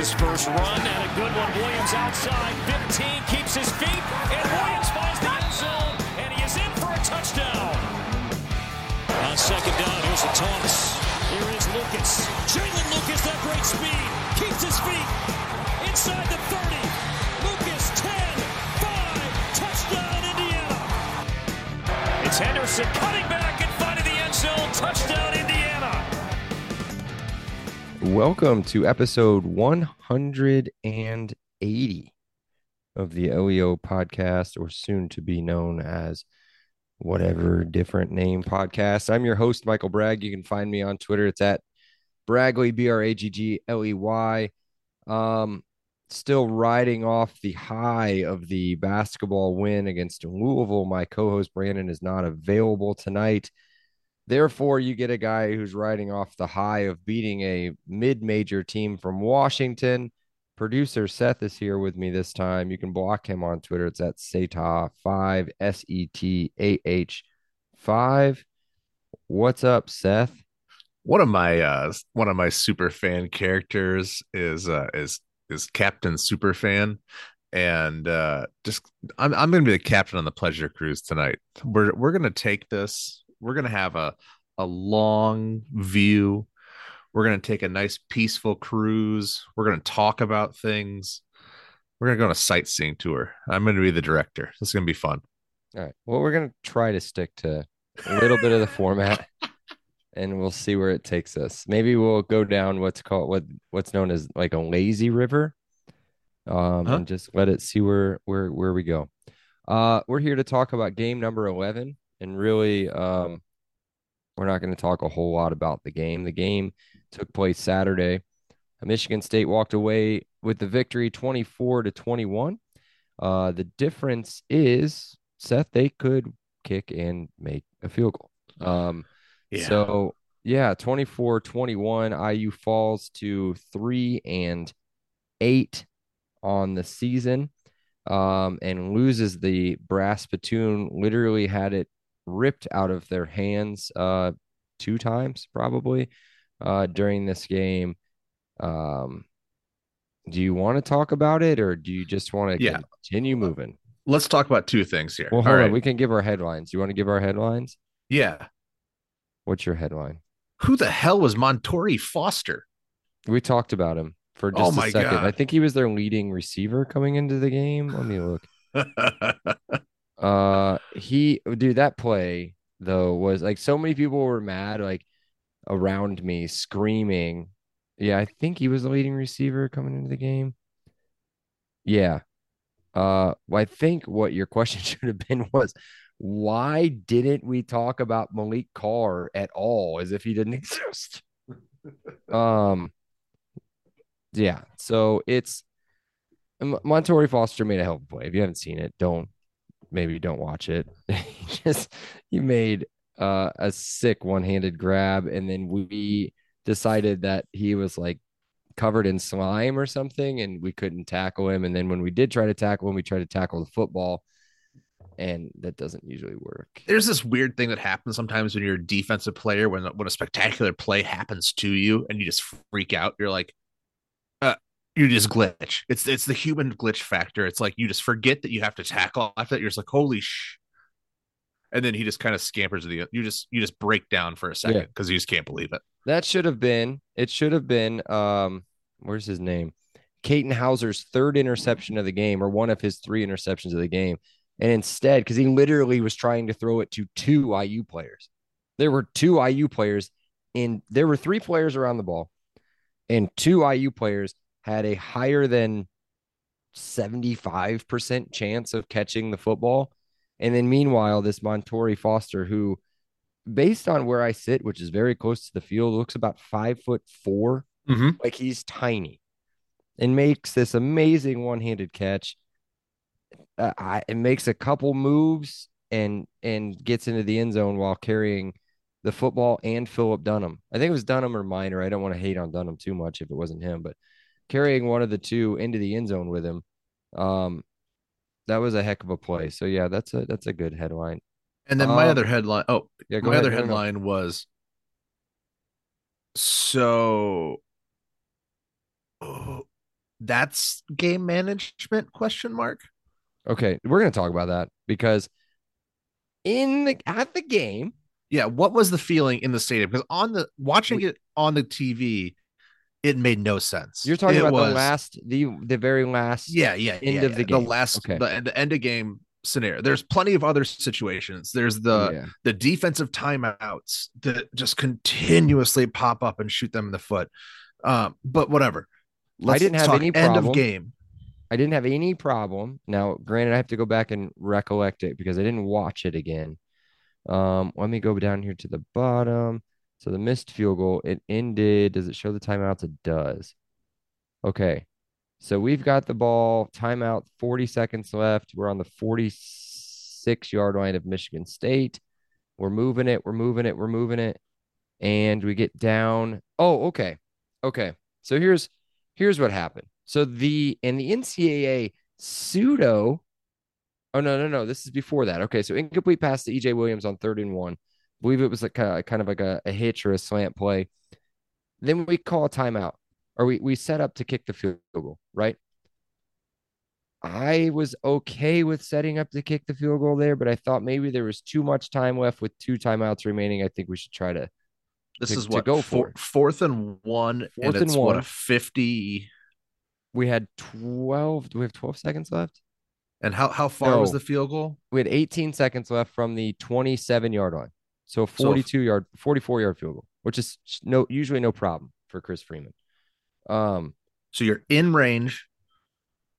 his first run and a good one. Williams outside, 15, keeps his feet, and Williams finds the end zone, and he is in for a touchdown. On second down, here's a toss. Here is Lucas. Jaylin Lucas, that great speed, keeps his feet inside the 30. Lucas, 10, 5, touchdown, Indiana. It's Henderson cutting back and finding the end zone, touchdown. Welcome to episode 180 of the LEO podcast, or soon to be known as whatever different name podcast. I'm your host, Michael Bragg. You can find me on Twitter. It's at Bragley, B R A G G L E Y. Um, still riding off the high of the basketball win against Louisville. My co host, Brandon, is not available tonight. Therefore, you get a guy who's riding off the high of beating a mid major team from Washington. Producer Seth is here with me this time. You can block him on Twitter. It's at Setah5, S E T A H 5. What's up, Seth? One of my uh one of my super fan characters is uh is is Captain Superfan. And uh just I'm I'm gonna be the captain on the pleasure cruise tonight. We're we're gonna take this we're gonna have a a long view. We're gonna take a nice peaceful cruise. We're gonna talk about things. We're gonna go on a sightseeing tour. I'm gonna be the director. This is gonna be fun. All right. Well, we're gonna try to stick to a little bit of the format, and we'll see where it takes us. Maybe we'll go down what's called what what's known as like a lazy river, um, Huh? and just let it see where where where we go. Uh, we're here to talk about game number eleven, and really, um, we're not going to talk a whole lot about the game. The game took place Saturday. Michigan State walked away with the victory, twenty-four to twenty-one. Uh, the difference is Seth they could kick and make a field goal. Um, so yeah, 24-21, IU falls to three and eight on the season. Um, and loses the brass spittoon, literally had it ripped out of their hands uh two times probably uh during this game. Um do you want to talk about it or do you just want to Yeah. continue moving? let's talk about two things here. Well, All on. right. We can give our headlines. You want to give our headlines? yeah. What's your headline? Who the hell was Montorie Foster? We talked about him for just Oh a second. God. I think he was their leading receiver coming into the game. Let me look. Uh, he, dude, that play though was like so many people were mad, like around me, screaming. Yeah, I think he was the leading receiver coming into the game. Yeah. Uh, well, I think what your question should have been was why didn't we talk about Maliq Carr at all as if he didn't exist? Um, yeah, so it's Montorie Foster made a a play. If you haven't seen it, don't maybe don't watch it. he just he made uh, a sick one-handed grab, and then we decided that he was like covered in slime or something, and we couldn't tackle him. And then when we did try to tackle him, we tried to tackle the football, and that doesn't usually work. There's this weird thing that happens sometimes when you're a defensive player when when a spectacular play happens to you and you just freak out. You're like, you just glitch. It's it's the human glitch factor. It's like you just forget that you have to tackle after that. You're just like, holy sh. And then he just kind of scampers the you just you just break down for a second Yeah. because you just can't believe it. That should have been. It should have been. Um, where's his name? Katin Houser's third interception of the game, or one of his three interceptions of the game. And instead, because he literally was trying to throw it to two IU players, there were two IU players, and there were three players around the ball, and two IU players had a higher than 75% chance of catching the football. And then meanwhile, this Montorie Foster, who based on where I sit, which is very close to the field, looks about five foot four. Mm-hmm. Like he's tiny and makes this amazing one handed catch. Uh, I, it makes a couple moves and and gets into the end zone while carrying the football and Phillip Dunnam. I think it was Dunnam or Minor. I don't want to hate on Dunnam too much if it wasn't him, but carrying one of the two into the end zone with him. Um, that was a heck of a play. So yeah, that's a that's a good headline. And then my Um, other headline. Oh, Yeah, my ahead. other headline was so. Oh, that's game management question mark. Okay, we're gonna talk about that because in the at the game, Yeah, what was the feeling in the stadium? Because on the watching it on the TV, it made no sense. you're talking It about was- the last the the very last yeah, yeah, end yeah, of the game. The last Okay. the, the end of game scenario. There's plenty of other situations. There's the yeah. the defensive timeouts that just continuously pop up and shoot them in the foot. Um, but whatever. Let's didn't have any end of game. I didn't have any problem. Now, granted, I have to go back and recollect it because I didn't watch it again. Um, let me go down here to the bottom. So the missed field goal, it ended. Does it show the timeouts? It does. Okay. So we've got the ball, timeout, 40 seconds left. We're on the 46 yard line of Michigan State. We're moving it, we're moving it, we're moving it. And we get down. Oh, okay. Okay. So here's here's what happened. So the and the NCAA pseudo. Oh no, no, no. This is before that. Okay, so incomplete pass to EJ Williams on third and one. Believe it was like a, kind of like a, a hitch or a slant play. Then we call a timeout, or we we set up to kick the field goal, right? I was okay with setting up to kick the field goal there, but I thought maybe there was too much time left with two timeouts remaining. I think we should try to This to- is to what go for. fourth and one, Fourth and and what one. a fifty. we had 12 do we have 12 seconds left And how how far was the field goal? we had 18 seconds left from the 27 yard line so a So- 42 yard 44 yard field goal which is no usually no problem for chris freeman. Um So you're in range.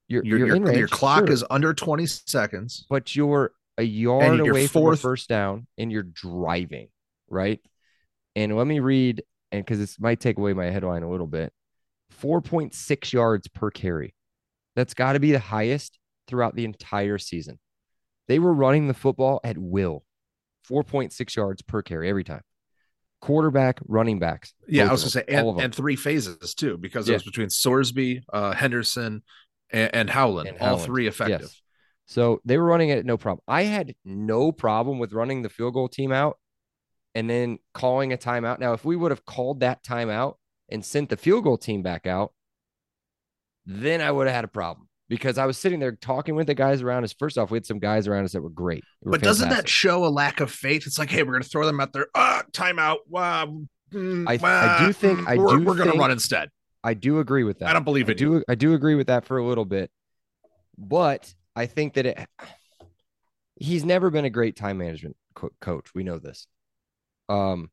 you're, Your you're your, in range, your clock sure, is under twenty seconds. but you're a yard you're away from the first down and you're driving right? And let me read and because this might take away my headline a little bit 4.6 yards per carry. That's got to be the highest throughout the entire season. They were running the football at will 4.6 yards per carry every time quarterback running backs Yeah, I was gonna say, and, and three phases too, because it was between Sorsby, uh, Henderson, and, and Howland, And all three effective. Yes. So they were running it no problem. I had no problem with running the field goal team out and then calling a timeout. Now, if we would have called that timeout and sent the field goal team back out, then I would have had a problem because I was sitting there talking with the guys around us. First off, we had some guys around us that were great. Were But doesn't that show a lack of faith? It's like, hey, we're gonna throw them out there. Ah, timeout. Wow. mm, I- I do think- mm, I we're, do we're gonna run instead. I do agree with that. I don't believe I in you. do I do agree with that for a little bit. But I think that it he's never been a great time management co- coach. We know this. Um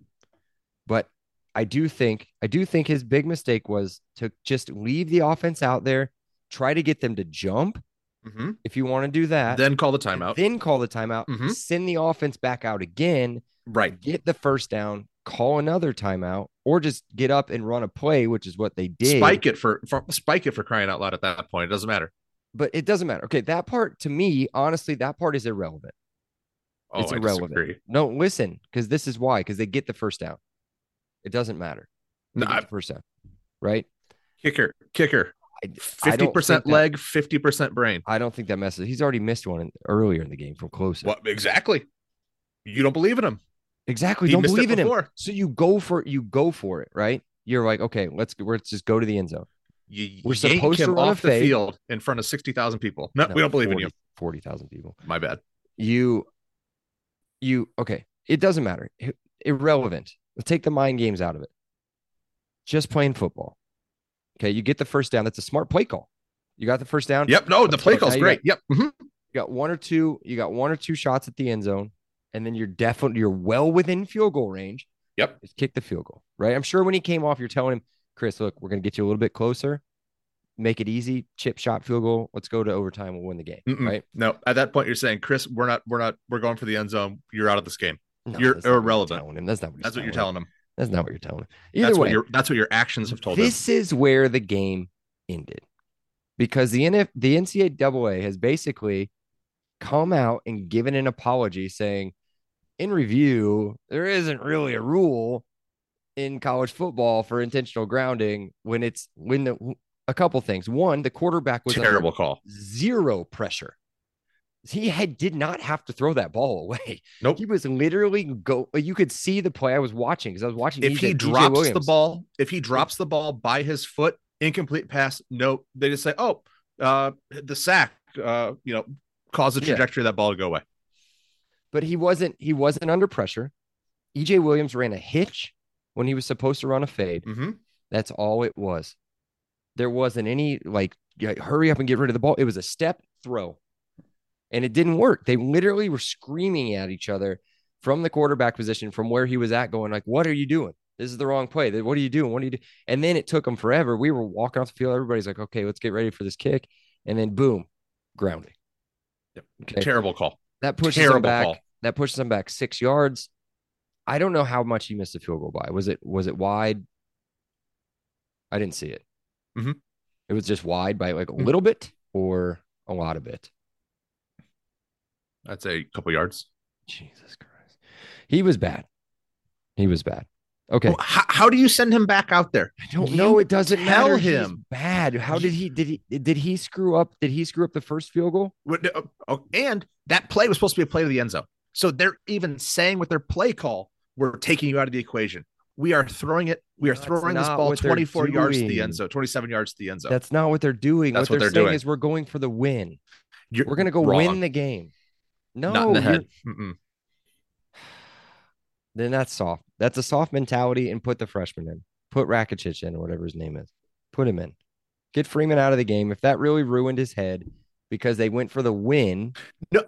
but I do think I do think his big mistake was to just leave the offense out there, try to get them to jump Mhm. if you want to do that. Then call the timeout. Then call the timeout, Mhm. send the offense back out again, right. get the first down, call another timeout, or just get up and run a play, which is what they did. Spike it for, for spike it for crying out loud at that point. It doesn't matter. but it doesn't matter. Okay, that part to me, honestly, that part is irrelevant. Oh, It's irrelevant. No, listen, because this is why, because they get the first down. It doesn't matter. They No, I- first down, right? kicker, kicker. Fifty percent leg, fifty percent brain. I don't think that messes. He's already missed one in, earlier in the game from close. What exactly? You don't believe in him. Exactly. He don't believe in him. So you go for you go for it, right? You're like, okay, let's let's just go to the end zone. You, We're supposed to him run off the field in front of sixty thousand people. No, we don't believe in you. 40,000 people. My bad. You, you, okay. It doesn't matter. Irrelevant. Let's take the mind games out of it. Just playing football. Okay. You get the first down. That's a smart play call. You got the first down. Yep. No, the play call's great. Yep. mhm. You got one or two. You got one or two shots at the end zone, and then you're definitely you're well within field goal range. Yep. Just kick the field goal, right? I'm sure when he came off, you're telling him, Chris, look, we're gonna get you a little bit closer, make it easy, chip shot field goal. Let's go to overtime. We'll win the game, Mm-mm. right? No, at that point, you're saying, Chris, we're not, we're not, we're going for the end zone. You're out of this game. No, You're that's what irrelevant. him. That's not what, That's what you're telling him. Him. That's not what you're telling me. Either That's way, what your, that's what your actions have told him. this is where the game ended because the NF, the NCAA has basically come out and given an apology saying, in review, there isn't really a rule in college football for intentional grounding when it's when the a couple things. One, the quarterback was Terrible call. zero pressure. He had did not have to throw that ball away. Nope. He was literally go. You could see the play I was watching because I was watching. If EJ he drops the ball, if he drops the ball by his foot, incomplete pass. Nope. They just say, "Oh, uh, the sack, uh, you know, caused the Yeah. trajectory of that ball to go away." but he wasn't he wasn't under pressure. EJ Williams ran a hitch when he was supposed to run a fade. Mm-hmm. That's all it was. There wasn't any like hurry up and get rid of the ball. It was a step throw. And it didn't work. They literally were screaming at each other from the quarterback position from where he was at going like what are you doing? This is the wrong play. What are you doing? What are you doing? And then it took them forever. We were walking off the field. Everybody's like, okay, let's get ready for this kick. And then boom, grounding. Yep. Okay. Terrible call. That pushes Terrible him back. call. That pushes him back six yards. I don't know how much he missed the field goal by. Was it was it wide? I didn't see it. Mhm. It was just wide by like a Mhm. little bit or a lot of it. I'd say a couple yards. Jesus Christ. He was bad. He was bad. Okay. Well, how, how do you send him back out there? I don't you know. It doesn't tell matter. He's him. bad. How did he did he did he screw up? Did he screw up the first field goal? What- oh, oh, And that play was supposed to be a play to the end zone. So they're even saying with their play call, we're taking you out of the equation. We are throwing it. We are That's throwing this ball 24 yards to the end zone, 27 yards to the end zone. That's not what they're doing. That's what, what they're, they're saying doing. is we're going for the win. You're We're gonna go wrong. win the game. No, Not in the head. Then that's soft. That's a soft mentality. And put the freshman in. Put Rakitic in, or whatever his name is. Put him in. Get Freeman out of the game. If that really ruined his head because they went for the win, No,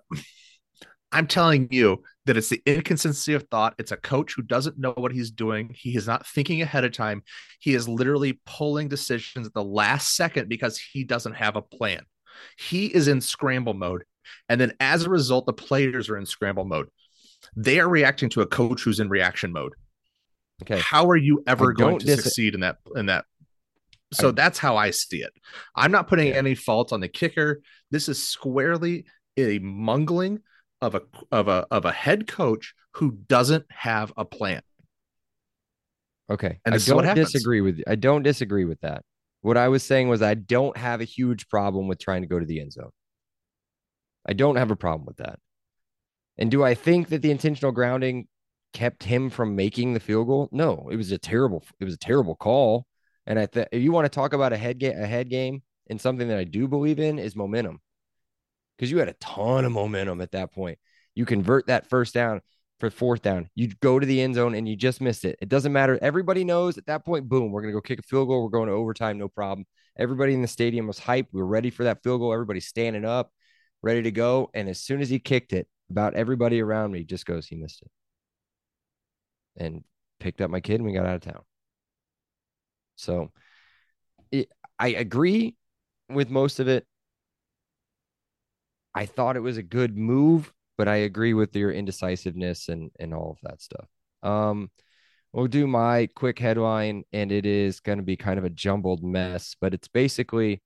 I'm telling you that it's the inconsistency of thought. It's a coach who doesn't know what he's doing. He is not thinking ahead of time. He is literally pulling decisions at the last second because he doesn't have a plan. He is in scramble mode. And then as a result, the players are in scramble mode. They are reacting to a coach who's in reaction mode. okay. How are you ever I going to dis- succeed in that in that? So I- that's how I see it. I'm not putting Yeah. any fault on the kicker. This is squarely a mungling of a of a of a head coach who doesn't have a plan. Okay. And I this is what don't disagree with you. I don't disagree with that. What I was saying was I don't have a huge problem with trying to go to the end zone. I don't have a problem with that. And do I think that the intentional grounding kept him from making the field goal? No, it was a terrible it was a terrible call. And I th- if you want to talk about a head game a head game and something that I do believe in is momentum. Because you had a ton of momentum at that point. You convert that first down for fourth down. You go to the end zone and you just missed it. It doesn't matter. Everybody knows at that point, boom, we're going to go kick a field goal. We're going to overtime, no problem. Everybody in the stadium was hyped. We were ready for that field goal. Everybody's standing up, ready to go. And as soon as he kicked it, about everybody around me just goes, he missed it. And picked up my kid and we got out of town. So it, I agree with most of it. I thought it was a good move, but I agree with your indecisiveness and and all of that stuff. Um, we'll do my quick headline, and it is going to be kind of a jumbled mess, but it's basically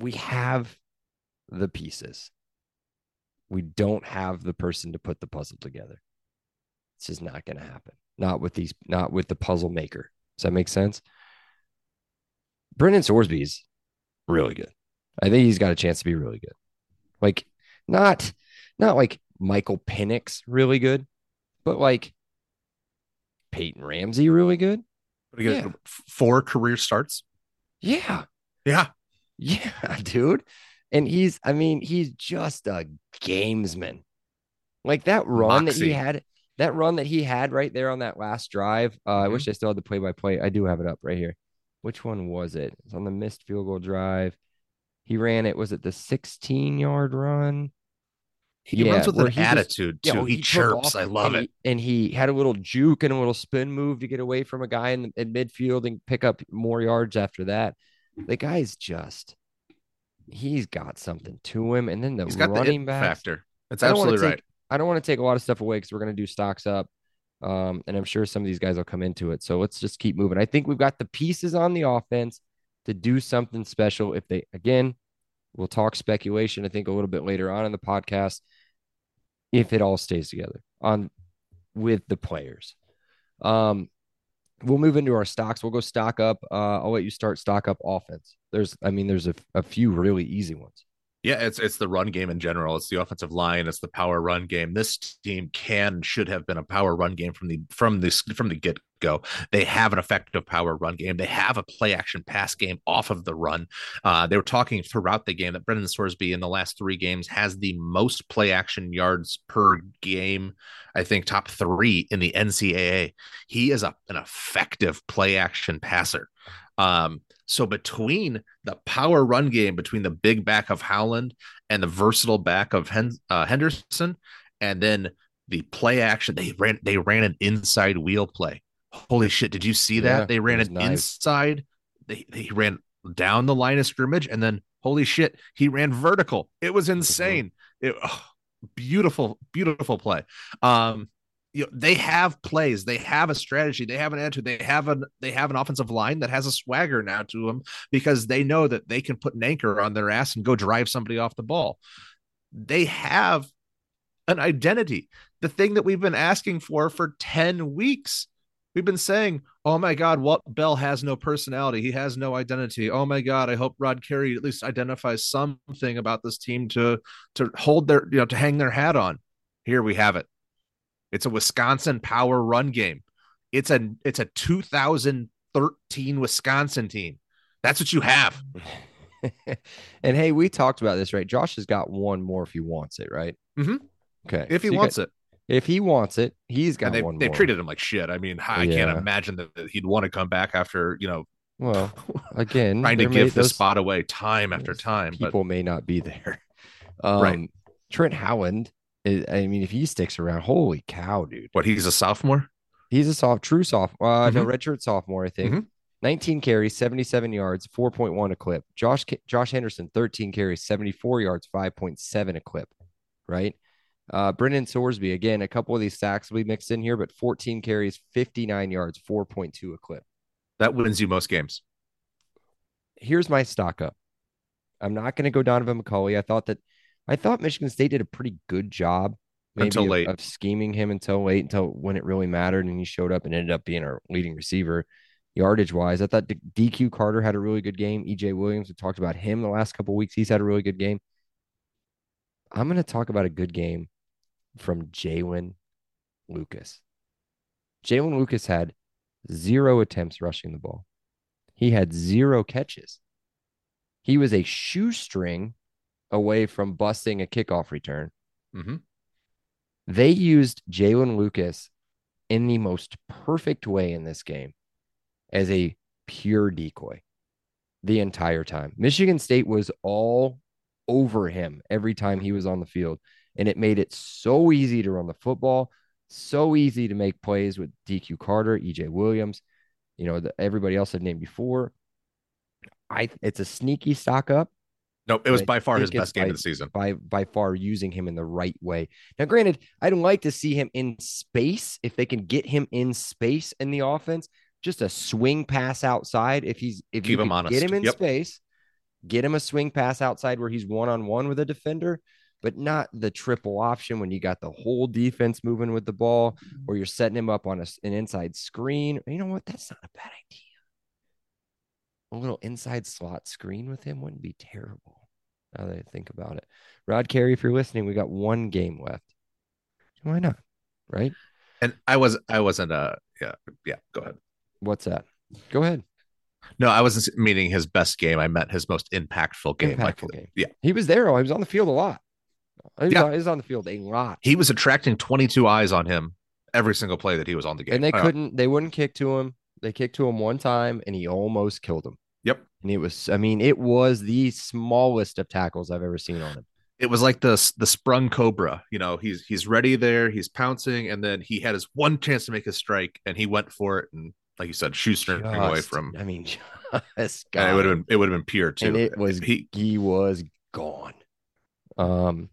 we have the pieces. We don't have the person to put the puzzle together. It's just not going to happen. Not with these, not with the puzzle maker. Does that make sense? Brendan Sorsby's really good. I think he's got a chance to be really good. Like not not like Michael Penix really good, but like Peyton Ramsey really good. Yeah. Four career starts. Yeah. Yeah. Yeah, dude. And he's I mean, he's just a gamesman. Like that run that he had, that run that he had right there on that last drive. Uh, I Mhm. wish I still had the play by play. I do have it up right here. Which one was it? It's on the missed field goal drive. He ran it. Was it the 16 yard run? He Yeah, runs with an he just- attitude too. well, he, took chirps. I love and it. he- and he had a little juke and a little spin move to get away from a guy in, in midfield and pick up more yards after that. The guy's just, he's got something to him. And then the He's got the running back. factor. That's I don't wanna absolutely take- right. I don't want to take a lot of stuff away because we're going to do stocks up. Um, and I'm sure some of these guys will come into it. So let's just keep moving. I think we've got the pieces on the offense to do something special. If they, again, we'll talk speculation, I think, a little bit later on in the podcast, if it all stays together on with the players. Um, we'll move into our stocks. We'll go stock up. Uh, I'll let you start stock up offense. There's, I mean, there's a, a few really easy ones. Yeah, it's it's the run game in general. It's the offensive line. It's the power run game. This team can should have been a power run game from the from this from the get go. They have an effective power run game. They have a play action pass game off of the run. Uh, they were talking throughout the game that Brendan Sorsby in the last three games has the most play action yards per game. I think top three in the NCAA. He is a, an effective play action passer. Um, so between the power run game, between the big back of Howland and the versatile back of Hen- uh, Henderson, and then the play action, they ran they ran an inside wheel play. Holy shit! Did you see that? Yeah, they ran an nice. inside. They they ran down the line of scrimmage, and then holy shit, he ran vertical. It was insane. It oh, beautiful, beautiful play. Um, you know, they have plays, they have a strategy, they have an attitude, they have an they have an offensive line that has a swagger now to them because they know that they can put an anchor on their ass and go drive somebody off the ball. They have an identity, the thing that we've been asking for for 10 weeks. We've been saying, "Oh my God, Walt Bell has no personality. He has no identity. Oh my God, I hope Rod Carey at least identifies something about this team to to hold their you know to hang their hat on." Here we have it. It's a Wisconsin power run game. It's a it's a 2013 Wisconsin team. That's what you have. and hey, we talked about this, right? Josh has got one more if he wants it, right? Mm-hmm. Okay. If he So wants got- it. if he wants it, he's got And they one they more. treated him like shit. I mean, I can't imagine that he'd want to come back after, you know, well, again, trying to give the spot away time after time. But People may not be there. Um, Right. Trent Howland, I mean, if he sticks around, holy cow, dude. what he's a sophomore? He's a soft, true sophomore. Uh, No, Mhm. redshirt sophomore, I think. Mhm. 19 carries, 77 yards, 4.1 a clip. Josh Josh Henderson, 13 carries, 74 yards, 5.7 a clip. Right. Uh, Brendan Sorsby, again, a couple of these sacks we mixed in here, but 14 carries, 59 yards, 4.2 a clip. That wins you most games. Here's my stock up. I'm not going to go Donaven McCulley. I thought that I thought Michigan State did a pretty good job maybe Until of- late. of scheming him until late, until when it really mattered, and he showed up and ended up being our leading receiver. Yardage wise, I thought D- DQ Carter had a really good game. EJ Williams, we talked about him the last couple weeks. He's had a really good game. I'm going to talk about a good game from Jaylin Lucas. Jaylin Lucas had zero attempts rushing the ball. He had zero catches. He was a shoestring away from busting a kickoff return. Mm-hmm. They used Jaylin Lucas in the most perfect way in this game as a pure decoy the entire time. Michigan State was all over him every time he was on the field, and it made it so easy to run the football, so easy to make plays with DQ Carter, EJ Williams, you know, the, everybody else I've named before. I it's a sneaky stock up Nope, it was by far his best game by- of the season. by by far using him in the right way. Now, granted, I'd like to see him in space if they can get him in space in the offense. Just a swing pass outside. If he's if you him get him in Yep. space, get him a swing pass outside where he's one on one with a defender, but not the triple option when you got the whole defense moving with the ball, or you're setting him up on a, an inside screen. You know what? That's not a bad idea. A little inside slot screen with him wouldn't be terrible. Now that I think about it, Rod Carey, if you're listening, we got one game left. Why not? Right? And I was I wasn't uh yeah, yeah, go ahead. What's that? Go ahead. No, I wasn't meaning his best game. I meant his most impactful game. Like, Impactful game. Yeah. He was there. Oh, he was on the field a lot. He was, Yeah. on, he was on the field a lot. he was attracting 22 eyes on him every single play that he was on the game. and they Uh, couldn't, they wouldn't kick to him. They kicked to him one time and he almost killed him. Yep. And it was, I mean, it was the smallest of tackles I've ever seen on him. It was like the the sprung cobra. You know, he's he's ready there, he's pouncing, and then he had his one chance to make a strike, and he went for it, and like you said, shoestring away from. I mean, just it would have been it would have been pure too. and it was he he was gone. Um,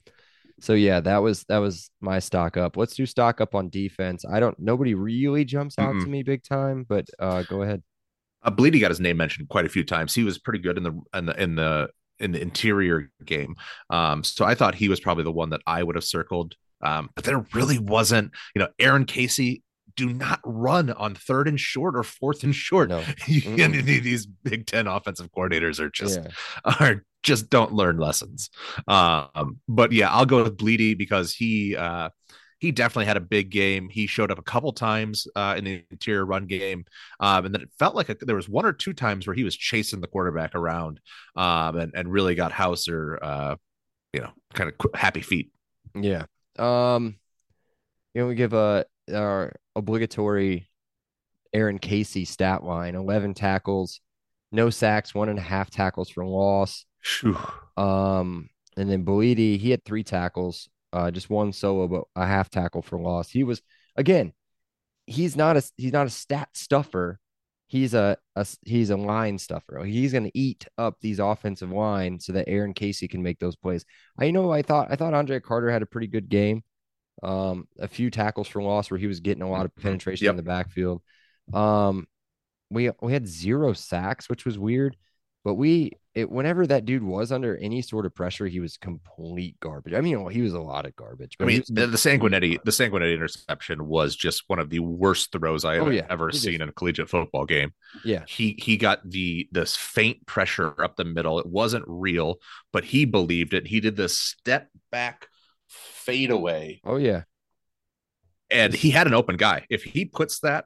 so yeah, that was that was my stock up. Let's do stock up on defense. I don't nobody really jumps out to Mm-mm. me big time, but uh go ahead. uh, Blidi got his name mentioned quite a few times. He was pretty good in the in the in the in the interior game. Um, so I thought he was probably the one that I would have circled. Um, but there really wasn't, you know, Aaron Casey. Do not run on third and short or fourth and short. No. These Big Ten offensive coordinators are just yeah. are just don't learn lessons. Um, but yeah, I'll go with Blidi because he uh, he definitely had a big game. He showed up a couple times uh, in the interior run game, um, and then it felt like a, there was one or two times where he was chasing the quarterback around um, and and really got Houser, uh, you know, kind of happy feet. Yeah. Um, you know, we give a our obligatory Aaron Casey stat line: eleven tackles, no sacks, one and a half tackles for loss. Whew. Um, and then Blidi, he had three tackles, uh, just one solo, but a half tackle for loss. He was again, he's not a he's not a stat stuffer. He's a, a he's a line stuffer. He's going to eat up these offensive line so that Aaron Casey can make those plays. I know I thought I thought Andre Carter had a pretty good game. Um, a few tackles for loss where he was getting a lot of penetration Yep. in the backfield. Um, we we had zero sacks, which was weird. But we, it, whenever that dude was under any sort of pressure, he was complete garbage. I mean, he was a lot of garbage. I mean, the, the Sanguinetti, the Sanguinetti interception was just one of the worst throws I have Oh, yeah. ever seen in a collegiate football game. Yeah, He he got the this faint pressure up the middle. It wasn't real, but he believed it. He did this step back fade away, oh yeah, and he had an open guy. If he puts that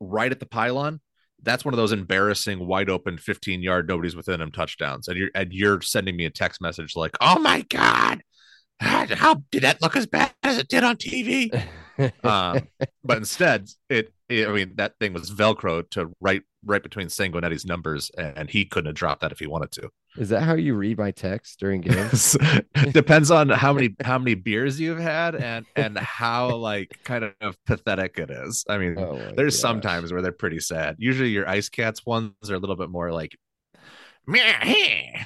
right at the pylon, that's one of those embarrassing wide open 15 yard nobody's within him touchdowns. And you're and you're sending me a text message like, "Oh my god, how, how did that look as bad as it did on TV?" um, but instead, it, it- I mean, that thing was Velcro to right right between Sanguinetti's numbers, and he couldn't have dropped that if he wanted to. is that how you read my text during games? Depends on how many how many beers you've had and and how like kind of pathetic it is. I mean, Oh there's gosh. some times where they're pretty sad. Usually, your Ice Cats ones are a little bit more like.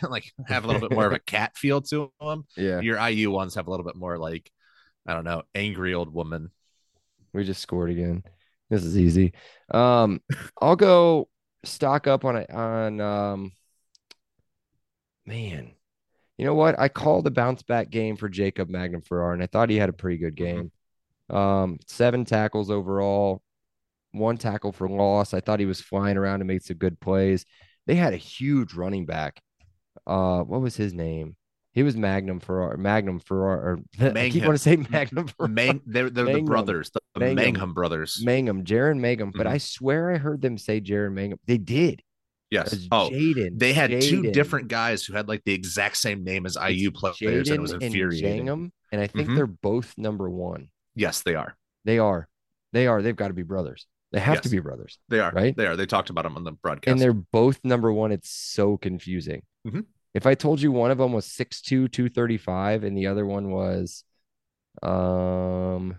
Like have a little bit more of a cat feel to them. Yeah, Your IU ones have a little bit more like I don't know, angry old woman. We just scored again. This is easy. Um, I'll go stock up on it on um. Man, you know what? I called a bounce back game for Jacob Magnum Farrar, and I thought he had a pretty good game. Um, seven tackles overall, one tackle for loss. I thought he was flying around and made some good plays. They had a huge running back. Uh, what was his name? He was Magnum Farrar. Magnum Farrar. Or, I keep Mangum. wanting to say Magnum Farrar. Mang, they're, they're the brothers, the, Mangum. Mangum brothers. Mangum, Jaren Mangum, but Mhm. I swear I heard them say Jaren Mangum. They did. yes. Oh, Jaden. they had two different guys who had like the exact same name as IU It's players, and it was infuriating. Mangum, and I think Mhm. they're both number one. Yes, they are. They are. They are. They've got to be brothers. They have to be brothers. They are. Right? They are. They talked about them on the broadcast. And they're both number one. It's so confusing. Mhm. If I told you one of them was 6'2, 235, and the other one was um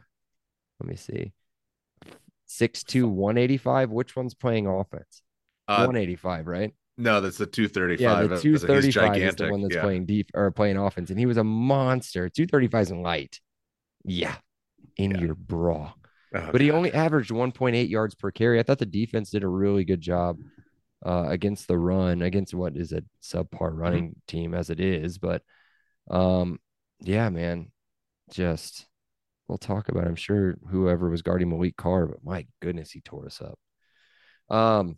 let me see. 6'2, 185. Which one's playing offense? uh, 185, right? no, that's the 235. Yeah, the 235 is the one that's yeah. playing deep or playing offense, and he was a monster. 235 is light. Yeah, in Yeah. your bra. Oh, But he only averaged 1.8 yards per carry. I thought the defense did a really good job uh, against the run, against what is a subpar Mm-hmm. running team as it is. But um, yeah, man, just we'll talk about. it. I'm sure whoever was guarding Maliq Carr, but my goodness, he tore us up. Um,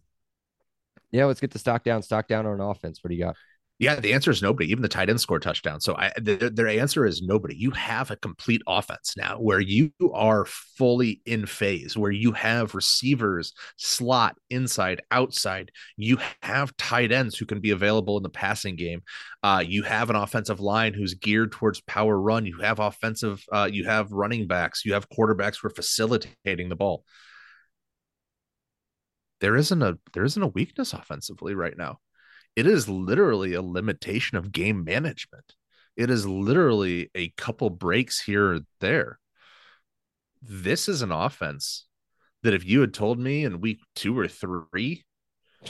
yeah, let's get the stock down. Stock down on offense. What do you got? Yeah, the answer is nobody. Even the tight end scored touchdown. So I, their, their answer is nobody. You have a complete offense now where you are fully in phase, where you have receivers, slot, inside, outside. You have tight ends who can be available in the passing game. Uh, you have an offensive line who's geared towards power run. You have offensive. Uh, you have running backs. You have quarterbacks who are facilitating the ball. There isn't a there isn't a weakness offensively right now it is literally a limitation of game management. It is literally a couple breaks here or there. This is an offense that if you had told me in week two or three,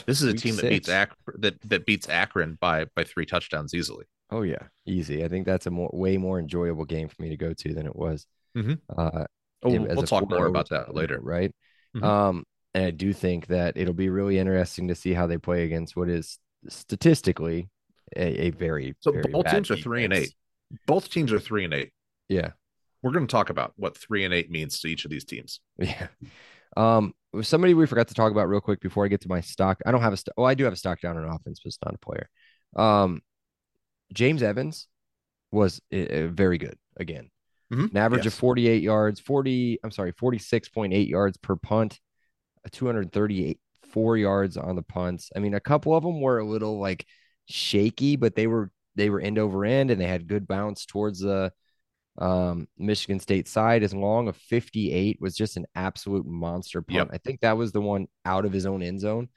this is a Week team that beats that that beats Akron by by three touchdowns easily. Oh yeah, easy. I think that's a more way more enjoyable game for me to go to than it was. Mhm. Uh, Oh, we'll, as we'll a talk more about that later. right? Mhm. Um, and I do think that it'll be really interesting to see how they play against what is statistically a, a very so very both teams are three and eight. Both teams are three and eight. Yeah, we're going to talk about what three and eight means to each of these teams. Yeah. Um, somebody we forgot to talk about real quick before I get to my stock. I don't have a st- oh, I do have a stock down in offense, but it's not a player. Um, James Evans was uh, very good again. Mm-hmm. An average yes. of 48 yards, 40, I'm sorry, 46.8 yards per punt, 238 four yards on the punts. I mean, a couple of them were a little like shaky, but they were they were end over end and they had good bounce towards the um, Michigan State side. As long of 58 was just an absolute monster punt. Yep. I think that was the one out of his own end zone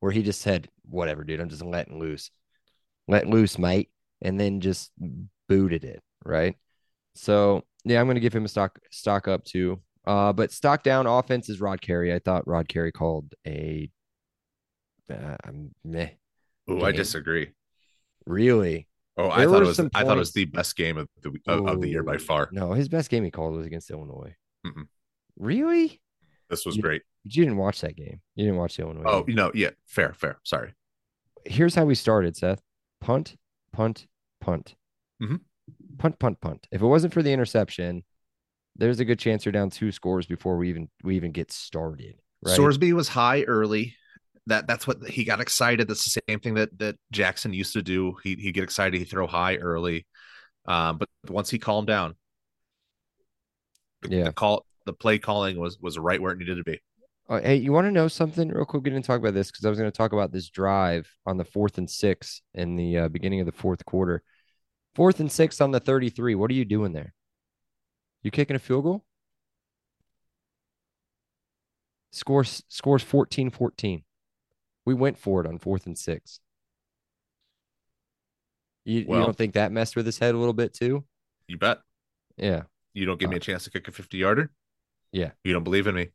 where he just said, "Whatever, dude, I'm just letting loose, let loose, mate," and then just booted it right. So yeah, I'm gonna give him a stock stock up too. Uh, but stock down offense is Rod Carey. I thought Rod Carey called a uh, meh. Ooh, I disagree. Really? Oh, I thought it was. I thought it was the best game of the of, of the year by far. No, his best game he called was against Illinois. Mm-mm. Really? This was You- great. You didn't watch that game. You didn't watch the Illinois. Oh, game. know, yeah, fair, fair. Sorry. Here's how we started, Seth. Punt, punt, punt. Mhm. Punt, punt, punt. If it wasn't for the interception, there's a good chance you're down two scores before we even we even get started. Right? Sorsby was high early. That that's what he got excited. That's the same thing that that Jackson used to do. He he'd get excited, he'd throw high early. Um, but once he calmed down, the, Yeah. the call the play calling was was right where it needed to be. Uh, hey, you want to know something real quick? We didn't talk about this because I was going to talk about this drive on the fourth and six in the uh, beginning of the fourth quarter. Fourth and six on the 33. What are you doing there? You kicking a field goal? Scores scores 14 14. We went for it on fourth and six. You, you don't think that messed with his head a little bit too? You bet. Yeah. You don't give me a uh, chance to kick a 50 yarder. Yeah. You don't believe in me.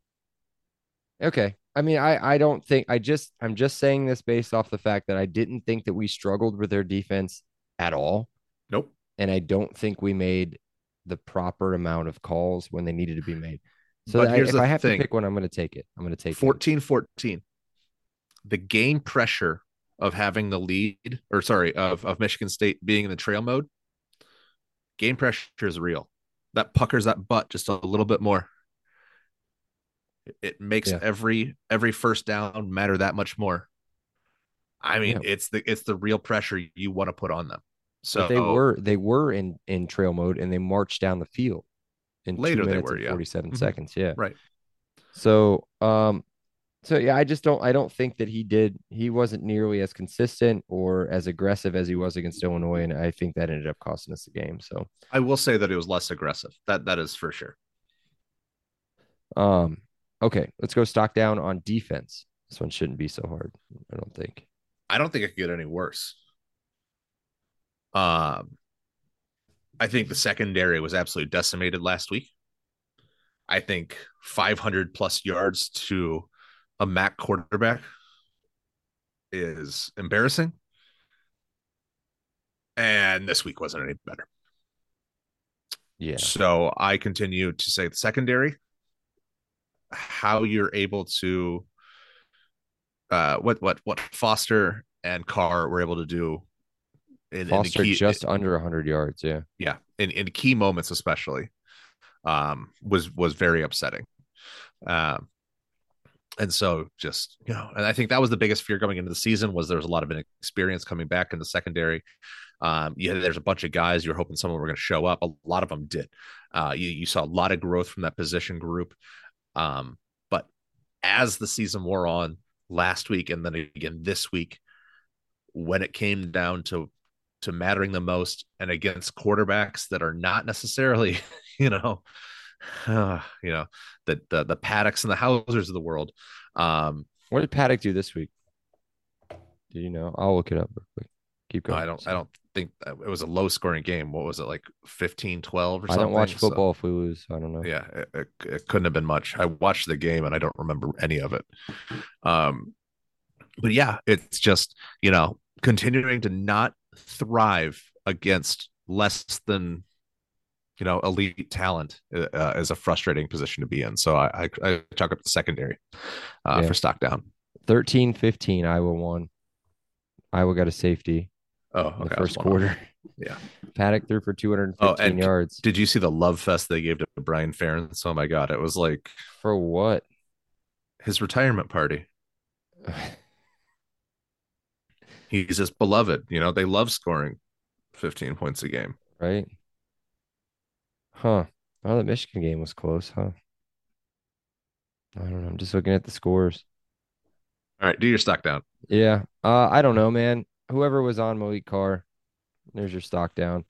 Okay. I mean, I I don't think I just I'm just saying this based off the fact that I didn't think that we struggled with their defense at all. Nope. and I don't think we made the proper amount of calls when they needed to be made. So I, if I have thing. to pick one, I'm going to take it. I'm going to take it. 14 14 the game pressure of having the lead or sorry of, of michigan state being in the trail mode game pressure is real that puckers that butt just a little bit more It- makes Yeah. every every first down matter that much more i mean Yeah. it's the it's the real pressure you want to put on them so But they were they were in in trail mode and they marched down the field in Later two they were, and yeah. 47 Mhm. seconds. Yeah. Right. So um so yeah, I just don't I don't think that he did he wasn't nearly as consistent or as aggressive as he was against Illinois, and I think that ended up costing us the game. So i will say that it was less aggressive that that is for sure um okay, let's go stock down on defense. This one shouldn't be so hard, I don't think. I don't think it could get any worse. Um, I think the secondary was absolutely decimated last week. I think 500 plus yards to a MAC quarterback is embarrassing. And this week wasn't any better. Yeah. So I continue to say the secondary, how you're able to uh what what what Foster and Carr were able to do in, in Foster key just under 100 yards. Yeah. yeah, in, in key moments especially, um, was was very upsetting. Um and so just you know, and I think that was the biggest fear going into the season was there was a lot of inexperience coming back in the secondary. Um, yeah, there's a bunch of guys you're hoping someone were going to show up. A lot of them did. Uh, you, you saw a lot of growth from that position group. Um, but as the season wore on last week and then again this week, when it came down to to mattering the most and against quarterbacks that are not necessarily, you know, uh, you know, the the the paddocks and the Housers of the world. Um, What did Paddock do this week? Do you know? I'll look it up real quick. Keep no, going. I don't I don't think it was a low scoring game. What was it like 15 12 or something? I don't watch So- football if we lose. I don't know. yeah it, it, it couldn't have been much i watched the game and i don't remember any of it um but yeah it's just you know continuing to not thrive against less than you know elite talent uh, is a frustrating position to be in so i i, I talk up the secondary uh, Yeah. for stock down 13 15, Iowa won. Iowa got a safety oh in okay, the first off. quarter. Yeah. Paddock threw for 215 Oh, and yards. did you see the love fest they gave to brian ferentz oh my god it was like For what? his retirement party he's just beloved you know they love scoring 15 points a game. right? Huh. Oh, the Michigan game was close, huh? I don't know. I'm just looking at the scores. All right, do your stock down. Yeah. Uh, I don't know, man. Whoever was on Maliq Carr, there's your stock down.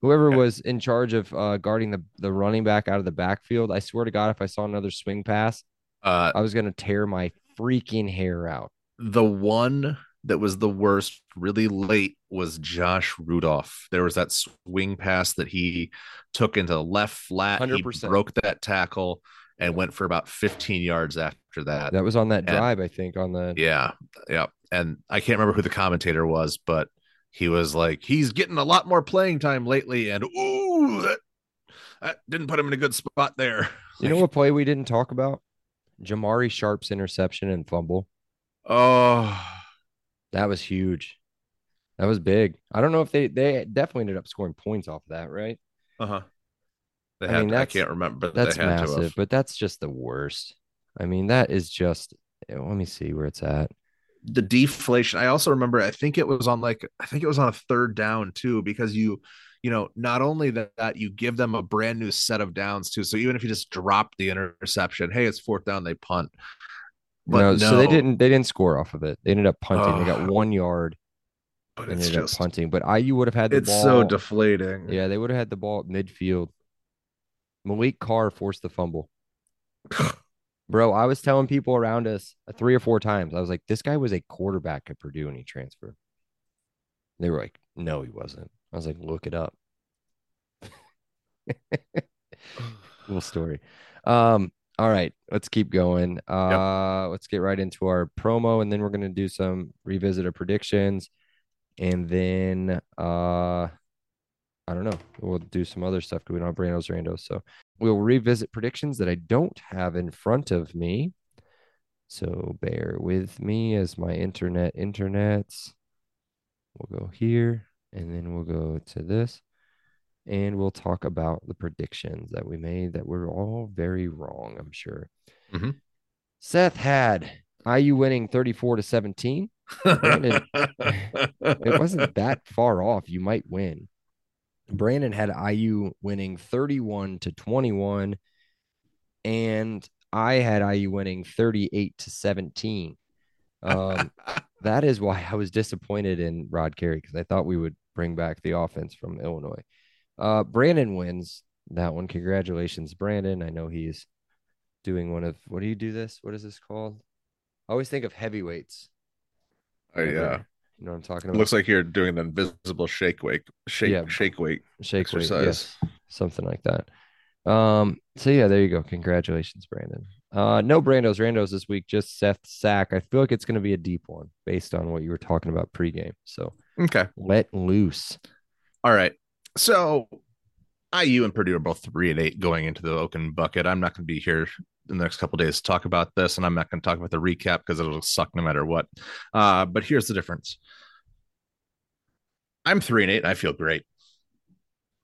Whoever Okay. was in charge of uh, guarding the, the running back out of the backfield, I swear to God, if I saw another swing pass, Uh, I was gonna tear my freaking hair out. the one that was the worst really late was Josh Rudolph. There was that swing pass that he took into the left flat. He 100%. broke that tackle and went for about 15 yards after that. That was on that And- drive, I think, on the Yeah, yeah. And I can't remember who the commentator was, but he was like, he's getting a lot more playing time lately, and ooh, that, that didn't put him in a good spot there. You know what play we didn't talk about? Jamari Sharpe's interception and fumble. Oh, That was huge. That was big. I don't know if they they definitely ended up scoring points off of that, right? uh huh. They I had. mean, I can't remember. but That's they had massive, but that's just the worst. I mean, that is just let me see where it's at. the deflation. I also remember. I think it was on like. I think it was on a third down too, because you. You know, not only that, you give them a brand new set of downs too. So even if you just drop the interception, hey, it's fourth down, they punt. But no, no, so they didn't they didn't score off of it. They ended up punting. they got one yard But it's ended just up punting. But IU would have had the it's ball. so deflating. yeah, they would have had the ball at midfield. Maliq Carr forced the fumble. Bro, I was telling people around us three or four times. I was like, this guy was a quarterback at Purdue and he transferred. They were like, no, he wasn't. I was like, look it up. cool story. Um, all right, let's keep going. Uh, let's get right into our promo, and then we're gonna do some revisit of predictions, and then uh, I don't know, we'll do some other stuff because we don't have Brandos Randos, so we'll revisit predictions that I don't have in front of me. So bear with me as my internet internets. We'll go here, and then we'll go to this and we'll talk about the predictions that we made that were all very wrong, I'm sure. Mhm. Seth had IU winning 34 to 17. Brandon- It wasn't that far off. You might win. Brandon had IU winning 31 to 21, and I had IU winning 38 to 17. Um, that is why I was disappointed in Rod Carey because I thought we would bring back the offense from Illinois. Uh, Brandon wins that one. Congratulations, Brandon. I know he's doing one of what do you do this? What is this called? I always think of heavyweights. Oh, yeah. You know what I'm talking It about? looks like you're doing an invisible shake weight, shake, Yeah. shake weight Shake weight, exercise. yes, something like that. Um, so yeah, there you go. Congratulations, Brandon. Uh, no Brandos Randos this week, just Seth Sack. I feel like it's going to be a deep one based on what you were talking about pregame. So Okay. let loose. All right. So IU and Purdue are both three and eight going into the Oaken bucket. I'm not going to be here the next couple days to talk about this, and I'm not going to talk about the recap because it'll suck no matter what. Uh, but here's the difference. I'm three and eight, and I feel great.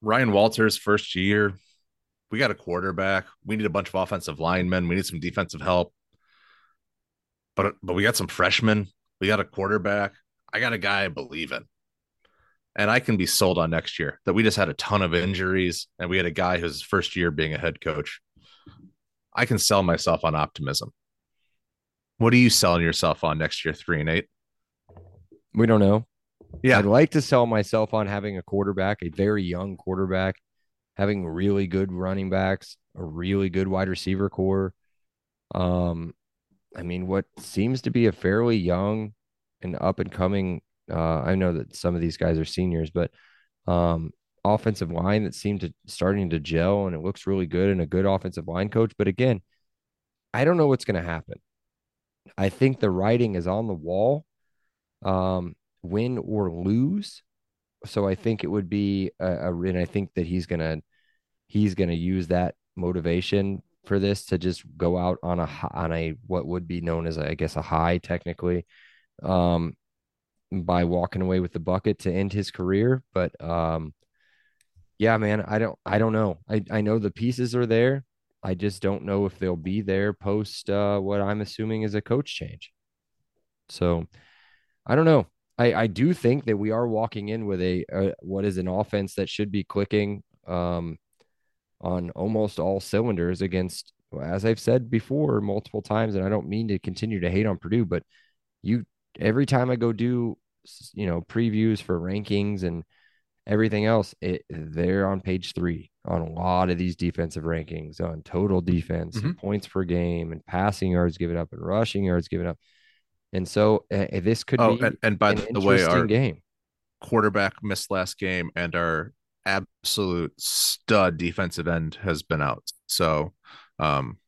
Ryan Walters, first year. We got a quarterback. We need a bunch of offensive linemen. We need some defensive help. But but we got some freshmen. We got a quarterback. I got a guy I believe in and I can be sold on next year that we just had a ton of injuries and we had a guy who's first year being a head coach. I can sell myself on optimism. What are you selling yourself on next year, three and eight? We don't know. Yeah. I'd like to sell myself on having a quarterback, a very young quarterback, having really good running backs, a really good wide receiver core. Um, I mean, what seems to be a fairly young and up and coming. Uh, I know that some of these guys are seniors, but um, offensive line that seemed to starting to gel and it looks really good and a good offensive line coach. But again, I don't know what's going to happen. I think the writing is on the wall. Um, win or lose. So I think it would be a, a and I think that he's gonna he's gonna use that motivation for this to just go out on a on a what would be known as I guess a high technically, um, by walking away with the bucket to end his career. But um, yeah, man, I don't I don't know. I I know the pieces are there. I just don't know if they'll be there post uh, what I'm assuming is a coach change. So I don't know. I, I do think that we are walking in with a, a what is an offense that should be clicking um, on almost all cylinders against, as I've said before multiple times, and I don't mean to continue to hate on Purdue, but you every time I go do you know previews for rankings and everything else, it, they're on page three on a lot of these defensive rankings on total defense, mm-hmm. points per game, and passing yards given up, and rushing yards given up. And so uh, this could oh, be and, and by the way, our game quarterback missed last game, and our absolute stud defensive end has been out. So, um,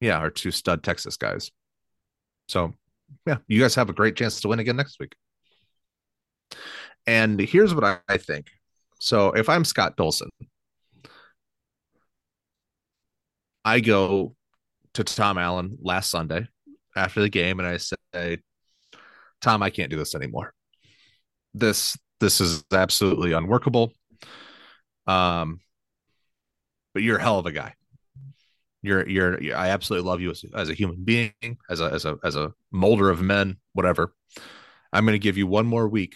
yeah, our two stud Texas guys. So, yeah, you guys have a great chance to win again next week. And here's what I think. So, if I'm Scott Dolson, I go to Tom Allen last Sunday after the game and I say, Tom, I can't do this anymore. This this is absolutely unworkable. Um, but you're a hell of a guy. You're you're I absolutely love you as, as a human being, as a as a as a molder of men, whatever. I'm going to give you one more week.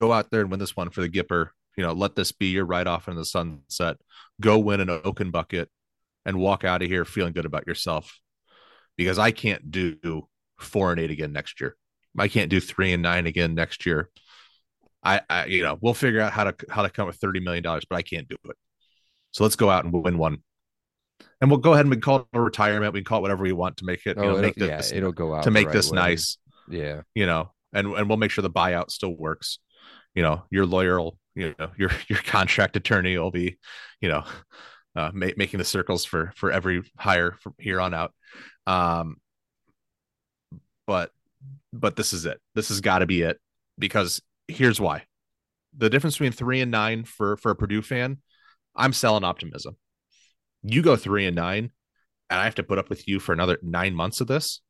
Go out there and win this one for the Gipper. You know, let this be your ride off in the sunset. Go win an Oaken bucket and walk out of here feeling good about yourself because I can't do four and eight again next year. I can't do three and nine again next year. I, I you know, we'll figure out how to how to come with thirty million dollars, but I can't do it. So let's go out and win one, and we'll go ahead and we call it a retirement. We can call it whatever we want to make it. Oh, you know, it'll, make this, yeah, it'll go out to make right this way. nice. Yeah, you know, and and we'll make sure the buyout still works. You know, your lawyer, will, you know, your your contract attorney will be, you know, uh, ma- making the circles for for every hire from here on out. Um, but but this is it. This has got to be it because here's why: the difference between three and nine for for a Purdue fan, I'm selling optimism. You go three and nine, and I have to put up with you for another nine months of this.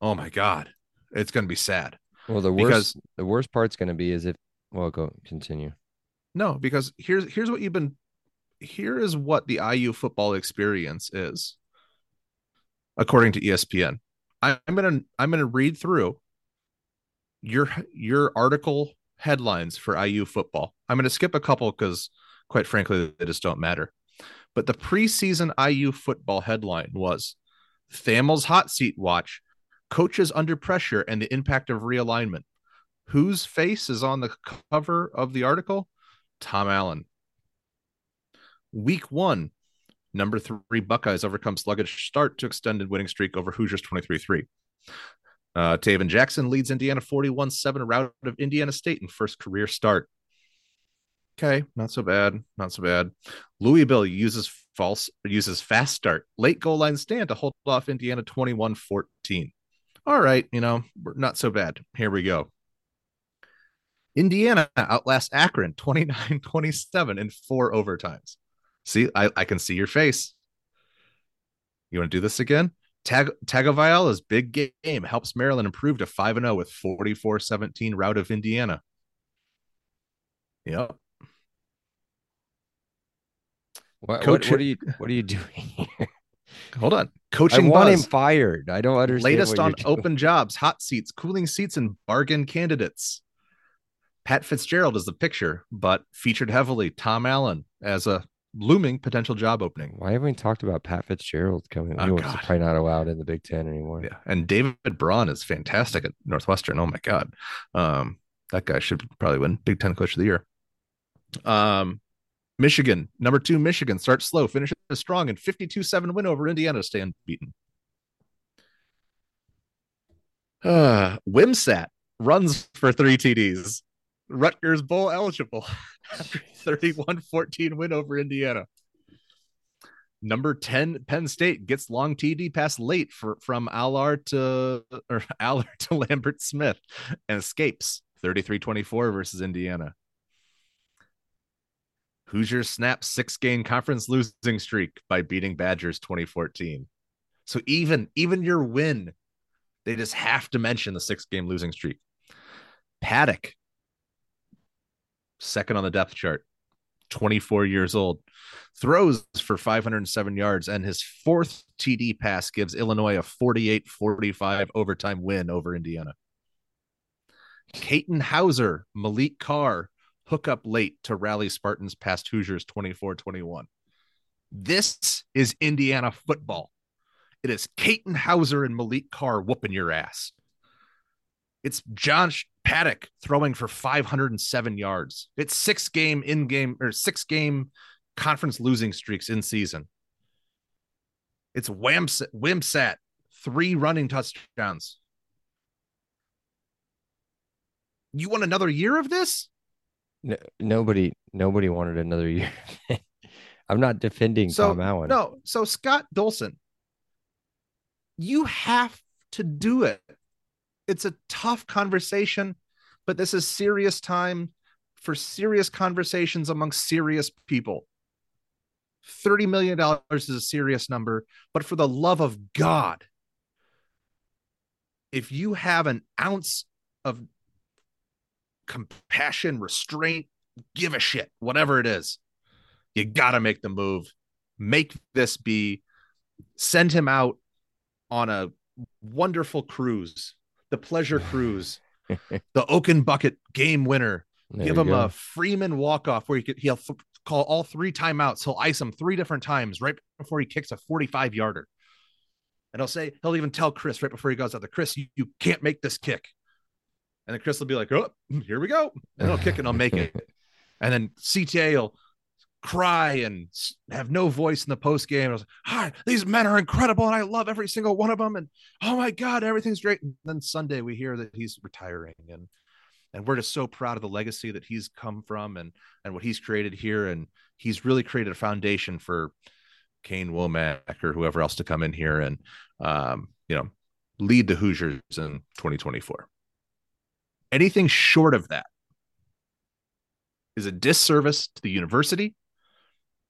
Oh my god, it's going to be sad. Well, the worst because, the worst part's going to be is if well, go continue. No, because here's here's what you've been. Here is what the IU football experience is, according to ESPN. I'm gonna I'm gonna read through your your article headlines for IU football. I'm gonna skip a couple because quite frankly they just don't matter. But the preseason IU football headline was Thamel's hot seat watch, coaches under pressure and the impact of realignment. Whose face is on the cover of the article? Tom Allen. Week one, Number three, Buckeyes overcome sluggish start to extended winning streak over Hoosiers 23 3. Uh, Tayven Jackson leads Indiana 41 7 route of Indiana State in first career start. Okay, not so bad. Not so bad. Louisville uses false uses fast start, late goal line stand to hold off Indiana 21 14. All right, you know, not so bad. Here we go. Indiana outlasts Akron 29 27 in four overtimes. See, I, I can see your face. You want to do this again? Tag Tagovailoa's big game helps Maryland improve to 5 0 with 44 17 route of Indiana. Yep. What, what, what, are you what are you doing here? Hold on. Coaching I want buzz. him fired. I don't understand. Latest on open jobs, hot seats, cooling seats, and bargain candidates. Pat Fitzgerald is the picture, but featured heavily Tom Allen as a looming potential job opening. Why haven't we talked about Pat Fitzgerald coming? Oh, He's probably not allowed in the Big Ten anymore. Yeah, and David Braun is fantastic at Northwestern. Oh my god, um, that guy should probably win Big Ten Coach of the Year. Um, Michigan, number two, Michigan starts slow, finishes strong, and 52-7 win over Indiana to stay unbeaten. Uh, Wimsatt runs for three TDs. Rutgers Bowl eligible. 31 14 win over Indiana. Number 10, Penn State gets long TD pass late for from Allar to or Allar to Lambert Smith and escapes 33 24 versus Indiana. Hoosiers snap six game conference losing streak by beating Badgers 2014. So even even your win, they just have to mention the six game losing streak. Paddock, second on the depth chart, 24 years old, throws for 507 yards, and his fourth TD pass gives Illinois a 48 45 overtime win over Indiana. Katin Houser, Maliq Carr hook up late to rally Spartans past Hoosiers 24 21. This is Indiana football. It is Katin Houser and Maliq Carr whooping your ass. It's John Paddock throwing for 507 yards. It's six game in game or six game conference losing streaks in season. It's Wimsatt, Wimsatt three running touchdowns. You want another year of this? No, nobody, nobody wanted another year. I'm not defending so, Tom Allen. No, so Scott Dolson, you have to do it. It's a tough conversation, but this is serious time for serious conversations among serious people. $30 million is a serious number, but for the love of God, if you have an ounce of compassion, restraint, give a shit, whatever it is, you got to make the move. Make this be, send him out on a wonderful cruise, the pleasure cruise, the Oaken Bucket game winner. There Give him go. a Freeman walk off where he could, he'll th- call all three timeouts. He'll ice him three different times right before he kicks a 45 yarder. And he'll say, he'll even tell Chris right before he goes out there, Chris, you, you can't make this kick. And then Chris will be like, oh, here we go. And he'll kick and I'll make it. And then CTA will cry and have no voice in the post game. I was like, hi, these men are incredible. And I love every single one of them. And oh my God, everything's great. And then Sunday we hear that he's retiring and and we're just so proud of the legacy that he's come from and and what he's created here. And he's really created a foundation for Kane Wommack or whoever else to come in here and um, you know, lead the Hoosiers in 2024. Anything short of that is a disservice to the university,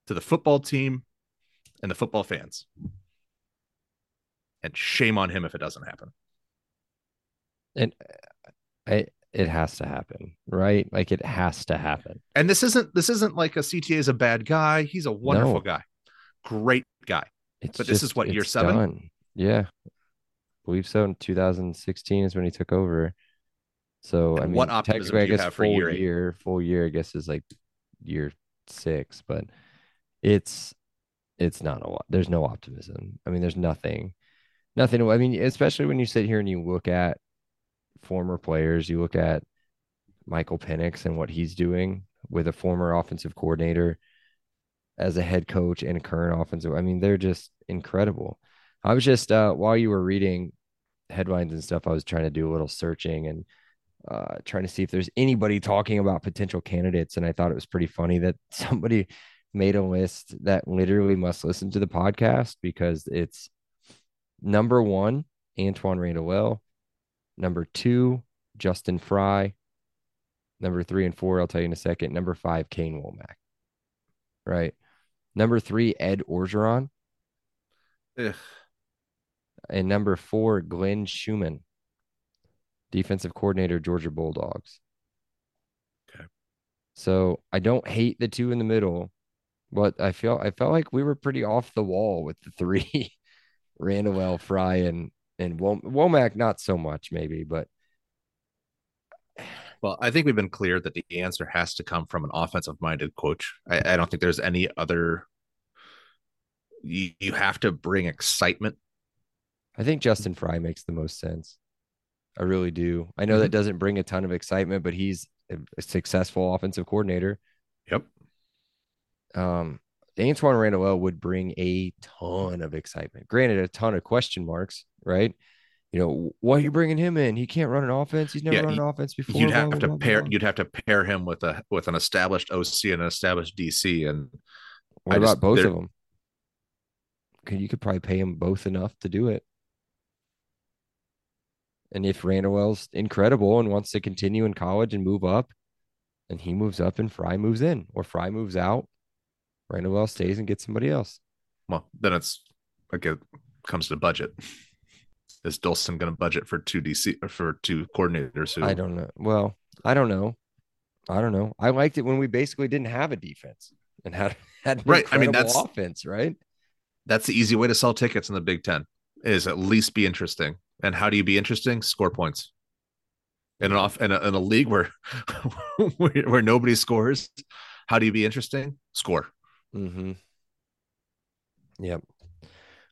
to the football team, and the football fans. And shame on him if it doesn't happen. And uh, I it has to happen, right? Like it has to happen. And this isn't this isn't like a CTA is a bad guy. He's a wonderful no. guy. Great guy. It's but just, this is what year seven. Done. Yeah. I believe so. In 2016 is when he took over. So and I mean, what optimism you have for year, year full year? I guess is like year six, but it's it's not a lot. There's no optimism. I mean, there's nothing, nothing. I mean, especially when you sit here and you look at former players, you look at Michael Penix and what he's doing with a former offensive coordinator as a head coach and a current offensive. I mean, they're just incredible. I was just uh, while you were reading headlines and stuff, I was trying to do a little searching and uh, trying to see if there's anybody talking about potential candidates. And I thought it was pretty funny that somebody made a list that literally must listen to the podcast because it's number one, Antwaan Randle number two, Justin Frye, number three and four, I'll tell you in a second. Number five, Kane Wommack. Right. Number three, Ed Orgeron. Ugh. And number four, Glenn Schumann defensive coordinator, Georgia Bulldogs. Okay. So I don't hate the two in the middle, but I feel I felt like we were pretty off the wall with the three, Randle Frye, and and Wommack, not so much maybe, but well, I think we've been clear that the answer has to come from an offensive minded coach. I, I, don't think there's any other. You, you have to bring excitement. I think Justin Frye makes the most sense. I really do. I know mm-hmm. that doesn't bring a ton of excitement, but he's a successful offensive coordinator. Yep. Um, Antwaan Randle would bring a ton of excitement. Granted, a ton of question marks, right? You know, why are you bringing him in? He can't run an offense. He's never yeah, run an offense before. You'd have blah, to blah, pair. Blah. You'd have to pair him with a with an established OC and an established DC. And what I about just, both of them? You could probably pay him both enough to do it. And if Randle's incredible and wants to continue in college and move up, and he moves up and Frye moves in, or Frye moves out, Randall stays and gets somebody else. Well, then it's like it comes to budget. Is Dolson going to budget for two DC for two coordinators? Who... I don't know. Well, I don't know. I don't know. I liked it when we basically didn't have a defense and had had right. I mean, that's offense, right? That's the easy way to sell tickets in the Big Ten is at least be interesting. And how do you be interesting? Score points. in an off in a, in a league where, where where nobody scores. How do you be interesting? Score. Mm-hmm. Yep.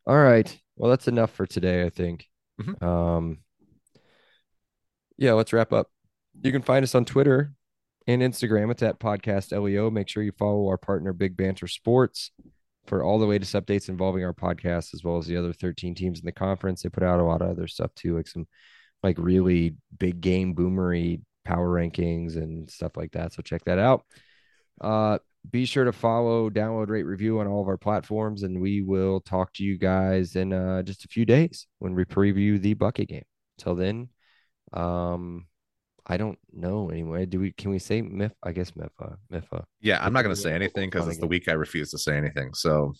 All right. Well, that's enough for today, I think. Mhm. Um, yeah, let's wrap up. You can find us on Twitter and Instagram. It's at podcast LEO. Make sure you follow our partner, Big Banter Sports, for all the latest updates involving our podcast, as well as the other 13 teams in the conference. They put out a lot of other stuff too, like some like really big game boomery power rankings and stuff like that. So check that out. Uh, be sure to follow, download, rate, review on all of our platforms, and we will talk to you guys in uh, just a few days when we preview the bucket game. Till then, um, I don't know anyway. Do we? Can we say Mif? I guess Mifa. Mifa. Yeah, I'm not going to say anything because it's the week I refuse to say anything. So